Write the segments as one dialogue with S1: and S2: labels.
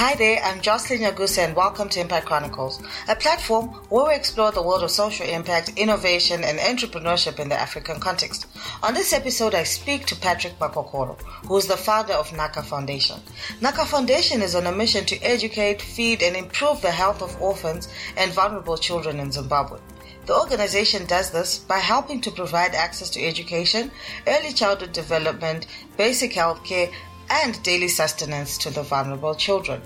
S1: Hi there, I'm Jocelyn Yagusa and welcome to Impact Chronicles, a platform where we explore the world of social impact, innovation, and entrepreneurship in the African context. On this episode, I speak to Patrick Makokoro, who is the founder of Nhaka Foundation. Nhaka Foundation is on a mission to educate, feed, and improve the health of orphans and vulnerable children in Zimbabwe. The organization does this by helping to provide access to education, early childhood development, basic health care, and daily sustenance to the vulnerable children.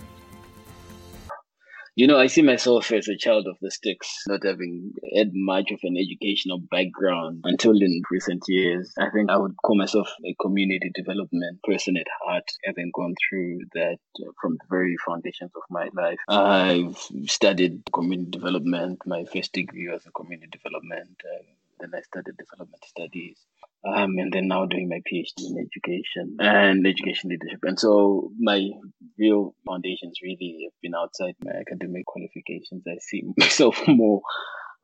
S2: You know, I see myself as a child of the sticks, not having had much of an educational background until in recent years. I think I would call myself a community development person at heart, having gone through that from the very foundations of my life. I've studied community development. My first degree was in community development. Uh, then I studied development studies um, and then now doing my PhD in education and education leadership. And so my real foundations really have been outside my academic qualifications. I see myself more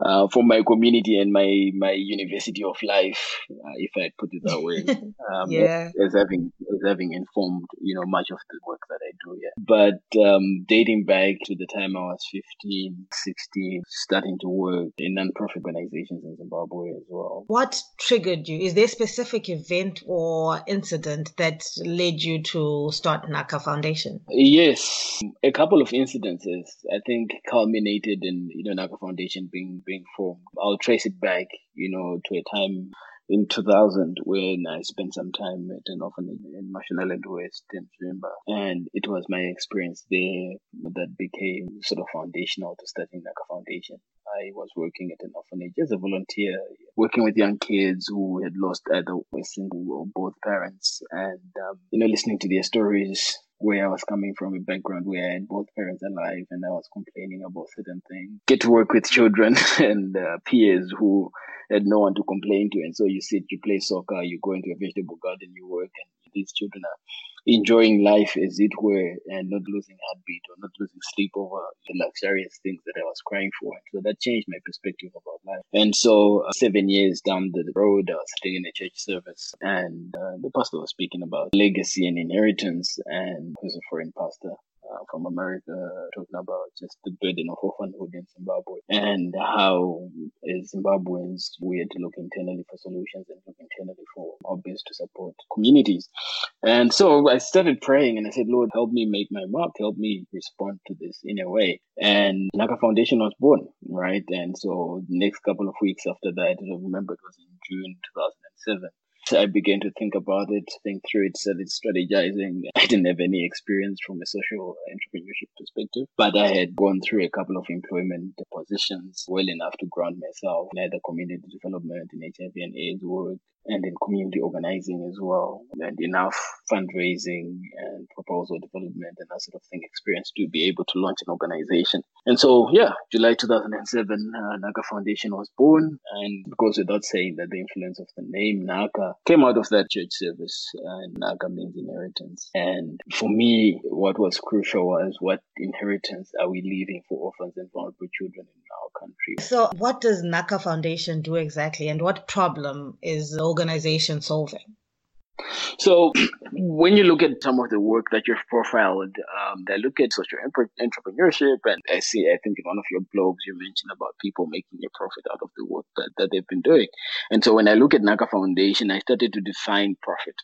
S2: uh, for my community and my my university of life, uh, if I put it that way.
S1: Um, yeah.
S2: As, having as having informed you know much of the work that I do. Yeah. But um, dating back to the time I was 15, 16, starting to work in non-profit organizations in Zimbabwe as well.
S1: What triggered you? Is there a specific event or incident that led you to start Nhaka Foundation?
S2: Yes, a couple of incidences. I think culminated in you know Nhaka Foundation being being formed. I'll trace it back, you know, to a time in 2000 when I spent some time at an orphanage in Mashonaland West in Zvimba. And it was my experience there that became sort of foundational to starting Nhaka Foundation. I was working at an orphanage as a volunteer, working with young kids who had lost either a single or both parents, and um, you know, listening to their stories. Where I was coming from, a background where I had both parents alive, and I was complaining about certain things. Get to work with children and uh, peers who had no one to complain to, and so you sit, you play soccer, you go into a vegetable garden, you work, and these children are enjoying life as it were and not losing heartbeat or not losing sleep over the luxurious things that I was crying for. And so that changed my perspective about life. And so uh, seven years down the road, I was sitting in a church service and uh, the pastor was speaking about legacy and inheritance and who's a foreign pastor uh, from America talking about just the burden of orphanhood in Zimbabwe and how as Zimbabweans we had to look internally for solutions and look internally for our best to support communities. And so I started praying and I said, Lord, help me make my mark, help me respond to this in a way. And Nhaka Foundation was born, right? And so the next couple of weeks after that, I remember it was in June 2007 I began to think about it, think through it, started strategizing. I didn't have any experience from a social entrepreneurship perspective, but I had gone through a couple of employment positions well enough to ground myself in either community development, in HIV and AIDS work, and in community organizing as well, and enough fundraising and proposal development and that sort of thing experience to be able to launch an organization. And so, yeah, July 2007, uh, Nhaka Foundation was born, and it goes without saying that the influence of the name Nhaka came out of that church service, and Nhaka means inheritance. And for me, what was crucial was what inheritance are we leaving for orphans and vulnerable children in our country?
S1: So, what does Nhaka Foundation do exactly, and what problem is the organization solving?
S2: So, when you look at some of the work that you've profiled, um, I look at social entrepreneurship, and I see, I think in one of your blogs, you mentioned about people making a profit out of the work that, that they've been doing. And so, when I look at Nhaka Foundation, I started to define profit,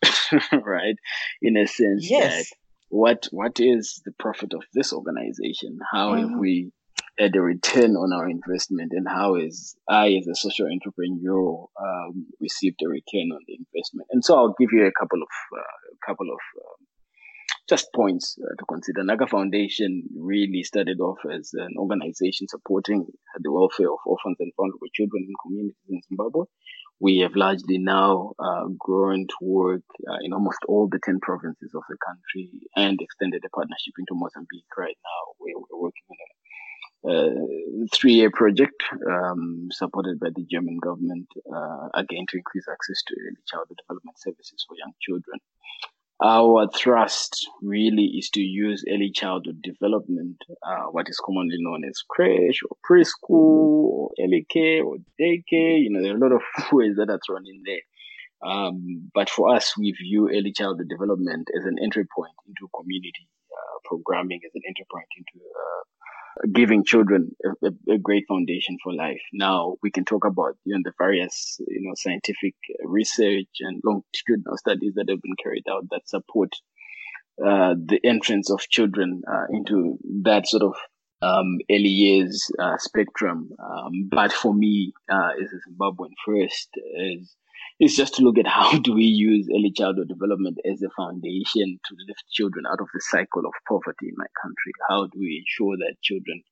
S2: right? In a sense
S1: yes.
S2: that what what is the profit of this organization? How mm-hmm. have we at the return on our investment and how is I as a social entrepreneur um, received a return on the investment. And so I'll give you a couple of uh, couple of um, just points uh, to consider. Nhaka Foundation really started off as an organization supporting the welfare of orphans and vulnerable children in communities in Zimbabwe. We have largely now uh, grown to work uh, in almost all the 10 provinces of the country and extended a partnership into Mozambique right now, where we're working on a three-year project um, supported by the German government, uh, again to increase access to early childhood development services for young children. Our thrust really is to use early childhood development, uh, what is commonly known as creche or preschool or early care or daycare. You know, there are a lot of ways that are thrown in there. Um, but for us, we view early childhood development as an entry point into community uh, programming as an entry point into uh, giving children a, a, great foundation for life. Now we can talk about you know the various you know scientific research and longitudinal studies that have been carried out that support uh, the entrance of children uh, into that sort of um, early years uh, spectrum. Um, but for me, uh, as a Zimbabwean first, is is just to look at how do we use early childhood development as a foundation to lift children out of the cycle of poverty in my country. How do we ensure that children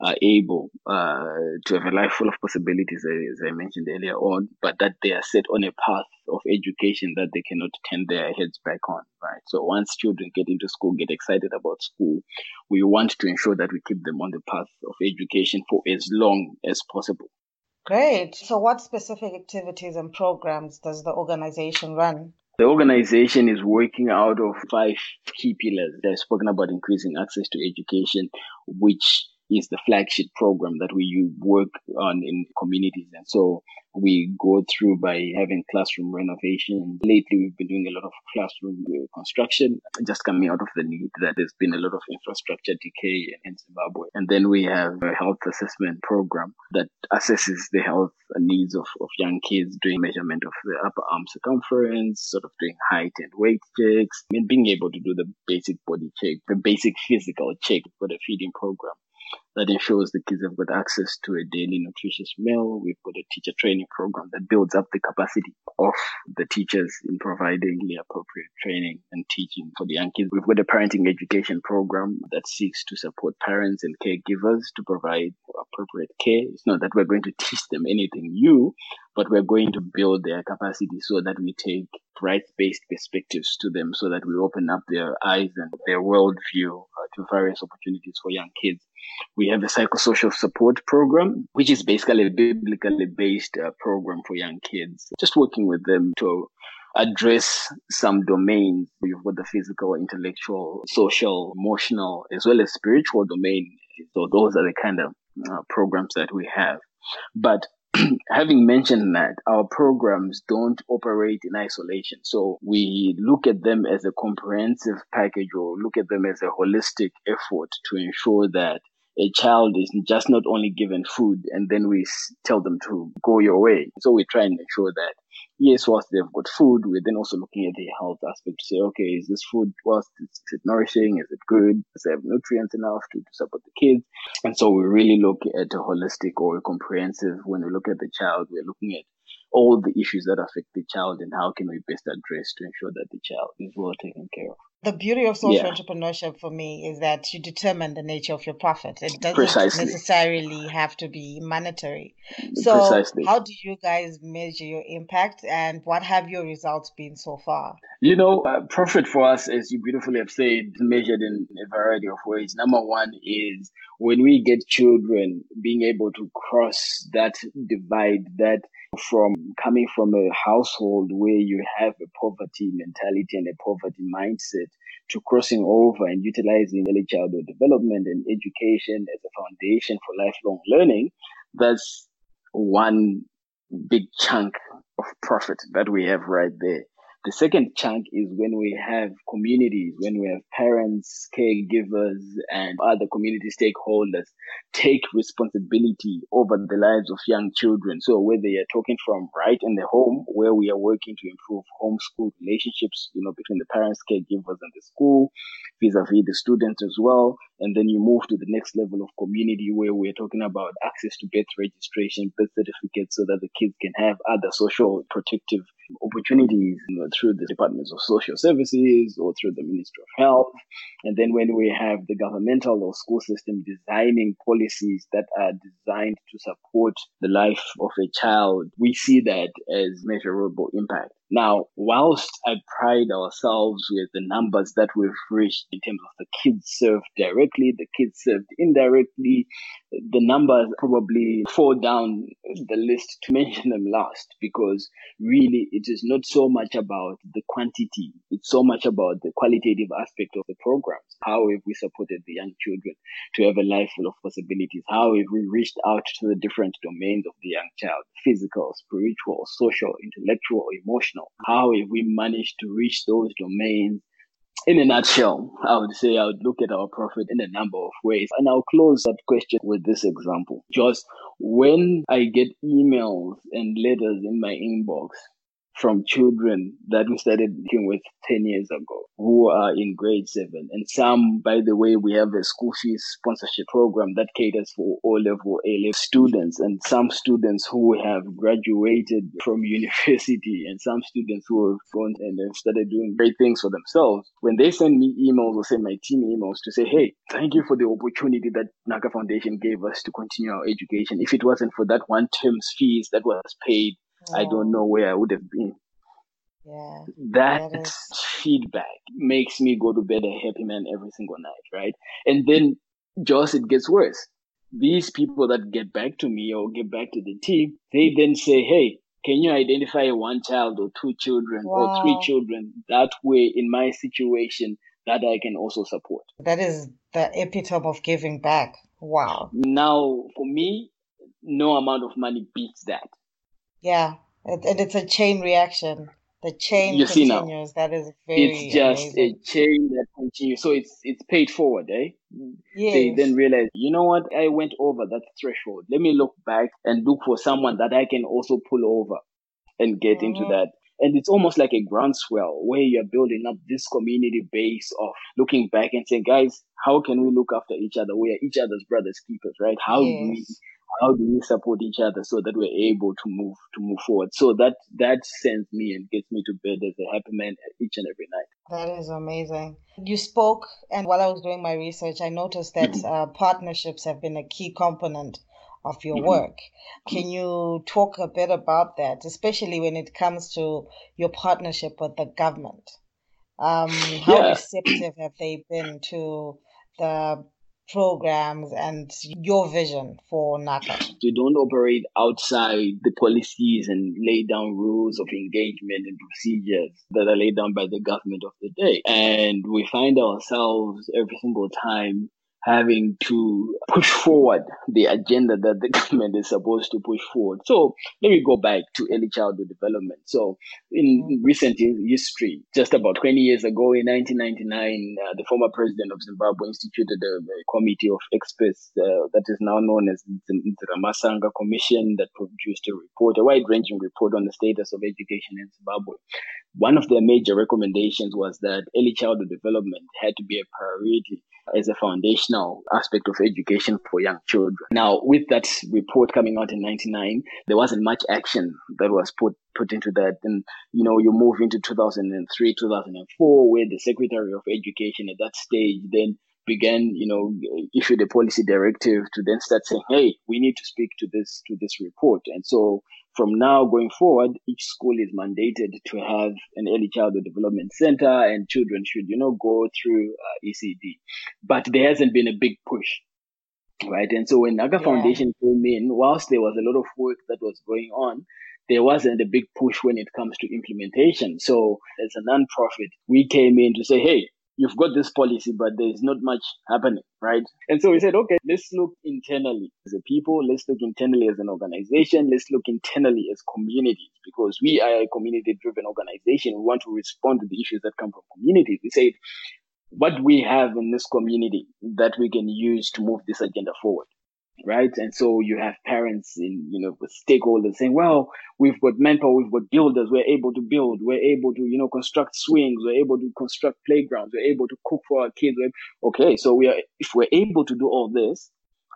S2: are able uh, to have a life full of possibilities, as I mentioned earlier on, but that they are set on a path of education that they cannot turn their heads back on, right? So once children get into school, get excited about school, we want to ensure that we keep them on the path of education for as long as possible.
S1: Great. So, what specific activities and programs does the organization run?
S2: The organization is working out of five key pillars. They've spoken about increasing access to education, which is the flagship program that we work on in communities. And so we go through by having classroom renovation. Lately, we've been doing a lot of classroom construction, just coming out of the need that there's been a lot of infrastructure decay in Zimbabwe. And then we have a health assessment program that assesses the health needs of, of young kids, doing measurement of the upper arm circumference, sort of doing height and weight checks, and being able to do the basic body check, the basic physical check for the feeding program that ensures the kids have got access to a daily nutritious meal. We've got a teacher training program that builds up the capacity of the teachers in providing the appropriate training and teaching for the young kids. We've got a parenting education program that seeks to support parents and caregivers to provide appropriate care. It's not that we're going to teach them anything new, but we're going to build their capacity so that we take rights-based perspectives to them so that we open up their eyes and their worldview uh, to various opportunities for young kids. We have a psychosocial support program, which is basically a biblically based uh, program for young kids, just working with them to address some domains. You've got the physical, intellectual, social, emotional, as well as spiritual domain. So those are the kind of uh, programs that we have. But having mentioned that, our programs don't operate in isolation. So we look at them as a comprehensive package or look at them as a holistic effort to ensure that a child is just not only given food and then we tell them to go your way. So we try and ensure that yes, whilst they've got food, we're then also looking at the health aspect to say, okay, is this food, whilst it's, is it nourishing? Is it good? Does it have nutrients enough to, to support the kids? And so we really look at a holistic or a comprehensive, when we look at the child, we're looking at all the issues that affect the child and how can we best address to ensure that the child is well taken care of.
S1: The beauty of social yeah. entrepreneurship for me is that you determine the nature of your profit. It doesn't
S2: Precisely.
S1: necessarily have to be monetary. So, Precisely. how do you guys measure your impact and what have your results been so far?
S2: You know, uh, profit for us, as you beautifully have said, is measured in a variety of ways. Number one is when we get children being able to cross that divide, that from coming from a household where you have a poverty mentality and a poverty mindset to crossing over and utilizing early childhood development and education as a foundation for lifelong learning, that's one big chunk of profit that we have right there. The second chunk is when we have communities, when we have parents, caregivers, and other community stakeholders take responsibility over the lives of young children. So whether you're talking from right in the home, where we are working to improve homeschool relationships, you know, between the parents, caregivers, and the school, vis-a-vis the students as well. And then you move to the next level of community where we're talking about access to birth registration, birth certificates, so that the kids can have other social protective opportunities you know, through the departments of social services or through the Ministry of Health. And then when we have the governmental or school system designing policies that are designed to support the life of a child, we see that as measurable impact. Now, whilst I pride ourselves with the numbers that we've reached in terms of the kids served directly, the kids served indirectly, the numbers probably fall down the list to mention them last because really it is not so much about the quantity. It's so much about the qualitative aspect of the programs. How have we supported the young children to have a life full of possibilities? How have we reached out to the different domains of the young child? Physical, spiritual, social, intellectual, emotional. How have we managed to reach those domains in a nutshell, I would say I would look at our profit in a number of ways. And I'll close that question with this example. Just when I get emails and letters in my inbox from children that we started working with 10 years ago who are in grade seven. And some, by the way, we have a school fees sponsorship program that caters for O level, A level students and some students who have graduated from university and some students who have gone and have started doing great things for themselves. When they send me emails or send my team emails to say, Hey, thank you for the opportunity that Nhaka Foundation gave us to continue our education. If it wasn't for that one term's fees that was paid I don't know where I would have been.
S1: Yeah.
S2: That, that is... feedback makes me go to bed a happy man every single night, right? And then just it gets worse. These people that get back to me or get back to the team, they then say, Hey, can you identify one child or two children wow. or three children that way in my situation that I can also support?
S1: That is the epitome of giving back. Wow.
S2: Now, for me, no amount of money beats that.
S1: Yeah, and it's a chain reaction. The chain you continues. See now, that is very.
S2: It's just
S1: amazing.
S2: a chain that continues. So it's it's paid forward, eh?
S1: Yes.
S2: They then realize, you know what? I went over that threshold. Let me look back and look for someone that I can also pull over and get mm-hmm. into that. And it's almost like a groundswell where you're building up this community base of looking back and saying, guys, how can we look after each other? We are each other's brothers keepers, right? How yes. do we how do we support each other so that we're able to move to move forward so that that sends me and gets me to bed as a happy man each and every night
S1: that is amazing you spoke and while i was doing my research i noticed that mm-hmm. uh, partnerships have been a key component of your mm-hmm. work can you talk a bit about that especially when it comes to your partnership with the government um, how yeah. receptive have they been to the programs and your vision for Nhaka?
S2: We don't operate outside the policies and lay down rules of engagement and procedures that are laid down by the government of the day. And we find ourselves every single time having to push forward the agenda that the government is supposed to push forward. So let me go back to early childhood development. So in mm-hmm. recent history, just about 20 years ago in 1999, uh, the former president of Zimbabwe instituted a, a committee of experts uh, that is now known as the, Nziramasanga Commission that produced a report, a wide-ranging report on the status of education in Zimbabwe. One of their major recommendations was that early childhood development had to be a priority as a foundational aspect of education for young children. Now, with that report coming out in 99, there wasn't much action that was put put into that. And, you know, you move into 2003, 2004, where the Secretary of Education at that stage then began, you know, issued a policy directive to then start saying, hey, we need to speak to this to this report. And so from now going forward, each school is mandated to have an early childhood development center and children should, you know, go through uh, ECD. But there hasn't been a big push. Right. And so when Nhaka yeah. Foundation came in, whilst there was a lot of work that was going on, there wasn't a big push when it comes to implementation. So as a non-profit, we came in to say, hey, you've got this policy, but there's not much happening, right? And so we said, okay, let's look internally as a people, let's look internally as an organization, let's look internally as communities, because we are a community driven organization. We want to respond to the issues that come from communities. We said, what we have in this community that we can use to move this agenda forward right? And so you have parents in, you know, with stakeholders saying, well, we've got manpower, we've got builders, we're able to build, we're able to, you know, construct swings, we're able to construct playgrounds, we're able to cook for our kids. Okay, so we are, if we're able to do all this,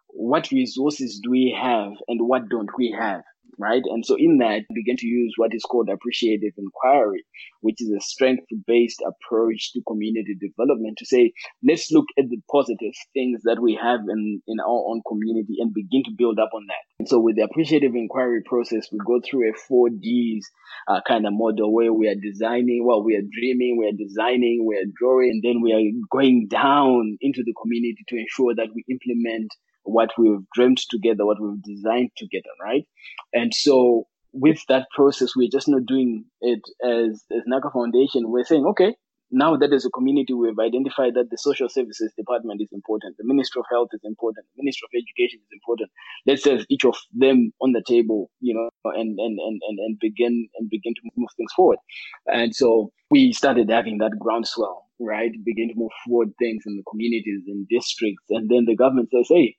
S2: what resources do we have and what don't we have? Right? And so in that, begin to use what is called appreciative inquiry, which is a strength-based approach to community development to say, let's look at the positive things that we have in, in our own community and begin to build up on that. And so with the appreciative inquiry process, we go through a four Ds uh, kind of model where we are designing, well, we are dreaming, we are designing, we are drawing, and then we are going down into the community to ensure that we implement what we've dreamt together, what we've designed together, right? And so with that process, we're just not doing it as, as Nhaka Foundation. We're saying, okay, now that as a community, we've identified that the social services department is important, the Ministry of Health is important, the Ministry of Education is important. Let's have each of them on the table, you know, and and and and, and begin and begin to move things forward. And so we started having that groundswell right? Begin to move forward things in the communities and districts. And then the government says, hey,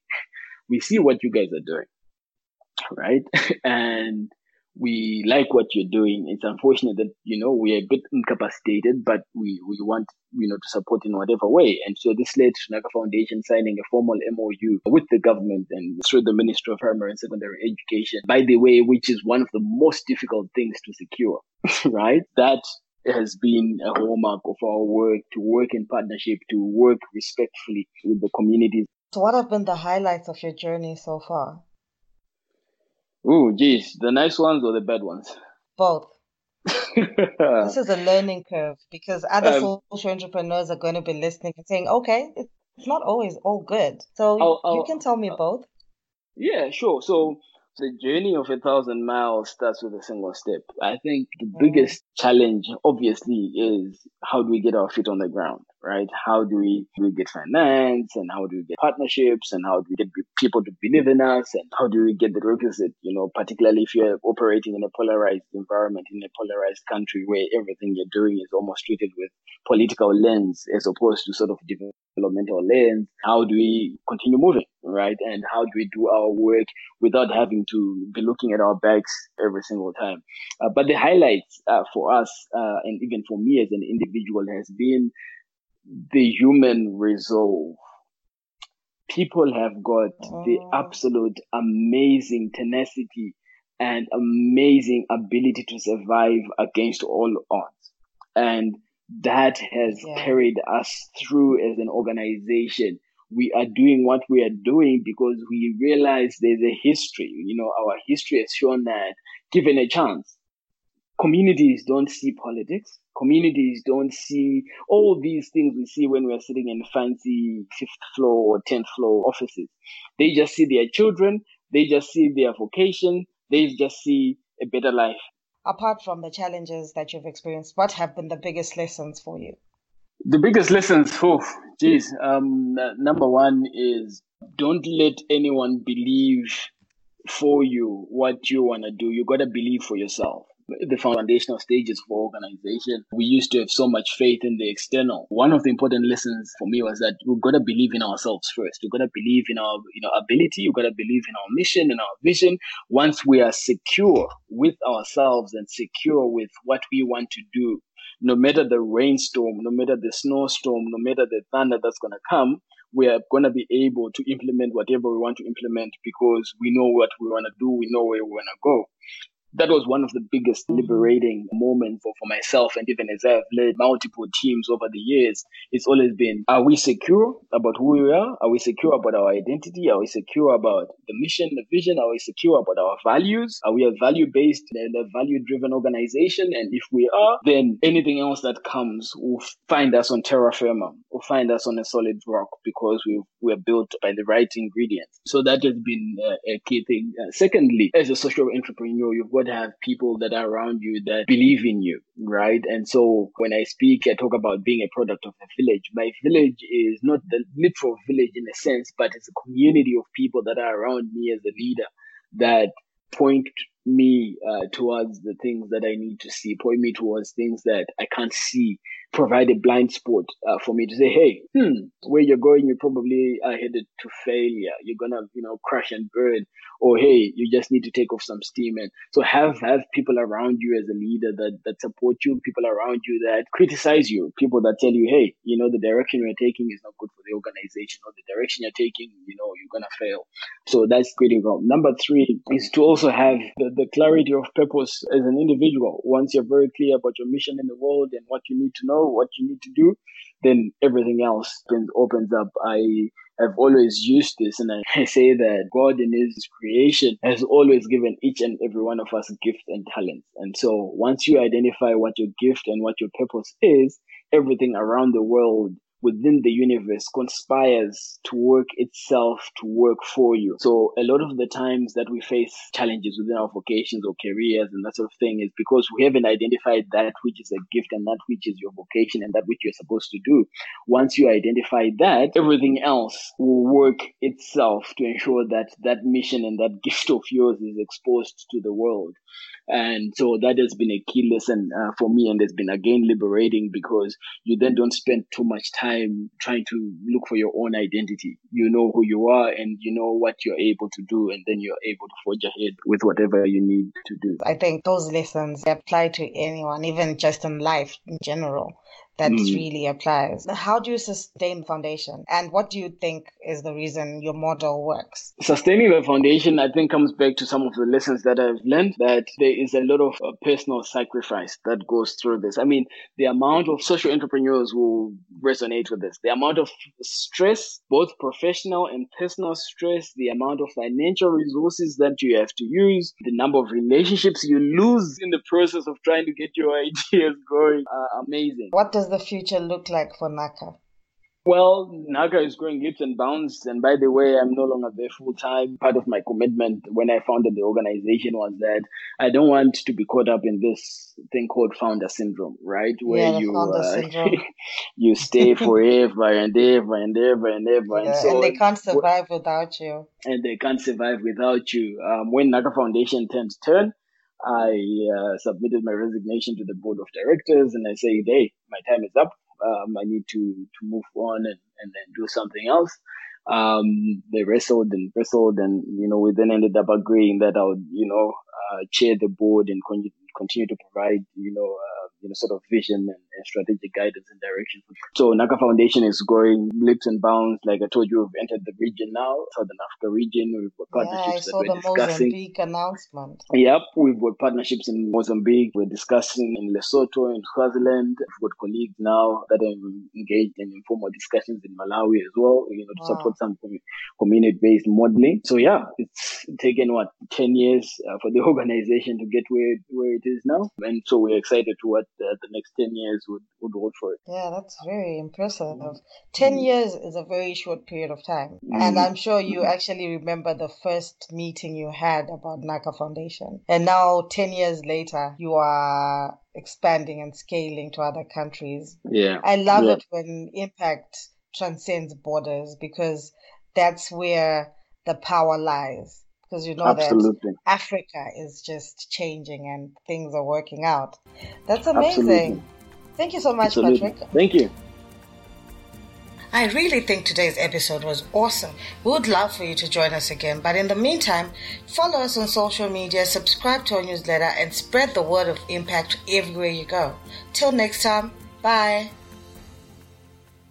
S2: we see what you guys are doing, right? and we like what you're doing. It's unfortunate that, you know, we're a bit incapacitated, but we, we want, you know, to support in whatever way. And so this led to Nhaka Foundation signing a formal MOU with the government and through the Ministry of Primary and Secondary Education, by the way, which is one of the most difficult things to secure, right? That has been a hallmark of our work to work in partnership, to work respectfully with the communities.
S1: So, what have been the highlights of your journey so far?
S2: Oh, geez, the nice ones or the bad ones?
S1: Both. this is a learning curve because other um, social entrepreneurs are going to be listening and saying, okay, it's not always all good. So, I'll, I'll, you can tell me both.
S2: Yeah, sure. So, the journey of a thousand miles starts with a single step. I think the mm. biggest challenge, obviously, is how do we get our feet on the ground, right? How do we, do we get finance and how do we get partnerships and how do we get people to believe in us and how do we get the requisite, you know, particularly if you're operating in a polarized environment, in a polarized country where everything you're doing is almost treated with political lens as opposed to sort of developmental lens. How do we continue moving, right? And how do we do our work without having to be looking at our backs every single time? Uh, but the highlights uh, for us, uh, and even for me as an individual, has been the human resolve. People have got oh. the absolute amazing tenacity and amazing ability to survive against all odds. And that has yeah. carried us through as an organization. We are doing what we are doing because we realize there's a history. You know, our history has shown that given a chance, communities don't see politics. Communities don't see all these things we see when we're sitting in fancy fifth floor or 10th floor offices. They just see their children. They just see their vocation. They just see a better life
S1: apart from the challenges that you've experienced, what have been the biggest lessons for you?
S2: The biggest lessons, oh, geez. Um, number one is don't let anyone believe for you what you want to do. You got to believe for yourself the foundational stages for organization. We used to have so much faith in the external. One of the important lessons for me was that we've got to believe in ourselves first. We've got to believe in our you know ability. We've got to believe in our mission and our vision. Once we are secure with ourselves and secure with what we want to do, no matter the rainstorm, no matter the snowstorm, no matter the thunder that's going to come, we are going to be able to implement whatever we want to implement because we know what we want to do, we know where we want to go that was one of the biggest liberating moments for, for myself and even as I've led multiple teams over the years, it's always been are we secure about who we are? Are we secure about our identity? Are we secure about the mission, the vision? Are we secure about our values? Are we a value based and a value driven organization? And if we are, then anything else that comes will find us on terra firma, will find us on a solid rock because we we're built by the right ingredients. So that has been a, a key thing. Uh, secondly, as a social entrepreneur, you've got would have people that are around you that believe in you, right? And so when I speak, I talk about being a product of a village. My village is not the literal village in a sense, but it's a community of people that are around me as a leader that point me uh, towards the things that I need to see, point me towards things that I can't see, provide a blind spot uh, for me to say, hey, hmm, where you're going, you probably are headed to failure. You're gonna, you know, crash and burn, or hey, you just need to take off some steam. And so have have people around you as a leader that that support you, people around you that criticize you, people that tell you, hey, you know, the direction you're taking is not good for the organization, or the direction you're taking, you know, you're gonna fail. So that's critical. Number three is to also have the, the clarity of purpose as an individual. Once you're very clear about your mission in the world and what you need to know, what you need to do, then everything else opens up. I have always used this and I say that God in his creation has always given each and every one of us gifts and talents. And so once you identify what your gift and what your purpose is, everything around the world within the universe conspires to work itself to work for you. So a lot of the times that we face challenges within our vocations or careers and that sort of thing is because we haven't identified that which is a gift and that which is your vocation and that which you're supposed to do. Once you identify that, everything else will work itself to ensure that that mission and that gift of yours is exposed to the world. And so that has been a key lesson uh, for me and it's been again liberating because you then don't spend too much time trying to look for your own identity. You know who you are and you know what you're able to do and then you're able to forge ahead with whatever you need to do.
S1: I think those lessons apply to anyone, even just in life in general that mm. really applies. How do you sustain the foundation? And what do you think is the reason your model works?
S2: Sustaining the foundation, I think, comes back to some of the lessons that I've learned that there is a lot of uh, personal sacrifice that goes through this. I mean, the amount of social entrepreneurs will resonate with this, the amount of stress, both professional and personal stress, the amount of financial resources that you have to use, the number of relationships you lose in the process of trying to get your ideas going are amazing.
S1: What does the future look like for Nhaka?
S2: Well, Nhaka is growing leaps and bounds. And by the way, I'm no longer there full time. Part of my commitment when I founded the organization was that I don't want to be caught up in this thing called founder syndrome, right?
S1: Where yeah, you uh,
S2: you stay forever and ever and ever and ever.
S1: Yeah, and, so, and they can't survive without you.
S2: And they can't survive without you. Um, when Nhaka Foundation turns turn, I uh, submitted my resignation to the board of directors and I said, hey, my time is up. Um, I need to, to move on and, and then do something else. Um, they wrestled and wrestled and, you know, we then ended up agreeing that I would, you know, uh, chair the board and con- continue to provide, you know, uh, you know, sort of vision and, and, strategic guidance and direction. So Nhaka Foundation is growing leaps and bounds. Like I told you, we've entered the region now, Southern Africa region. We've got partnerships
S1: yeah, I saw
S2: that we're
S1: the
S2: discussing.
S1: Mozambique announcement.
S2: Yep, we've got partnerships in Mozambique. We're discussing in Lesotho, in Swaziland. We've got colleagues now that are engaged in informal discussions in Malawi as well, you know, to wow. support some community-based modeling. So yeah, it's taken what, 10 years uh, for the organization to get where, where it is now. And so we're excited to what uh, the next 10 years would, would hold for it.
S1: Yeah, that's very impressive. Mm-hmm. 10 mm. years is a very short period of time. Mm-hmm. And I'm sure you actually remember the first meeting you had about Nhaka Foundation. And now, 10 years later, you are expanding and scaling to other countries.
S2: Yeah.
S1: I love
S2: yeah.
S1: it when impact transcends borders because that's where the power lies because you know Absolutely. that Africa is just changing and things are working out. That's amazing. Absolutely. Thank you so much, Absolutely. Patrick.
S2: Thank you.
S1: I really think today's episode was awesome. We would love for you to join us again, but in the meantime, follow us on social media, subscribe to our newsletter, and spread the word of impact everywhere you go. Till next time, bye.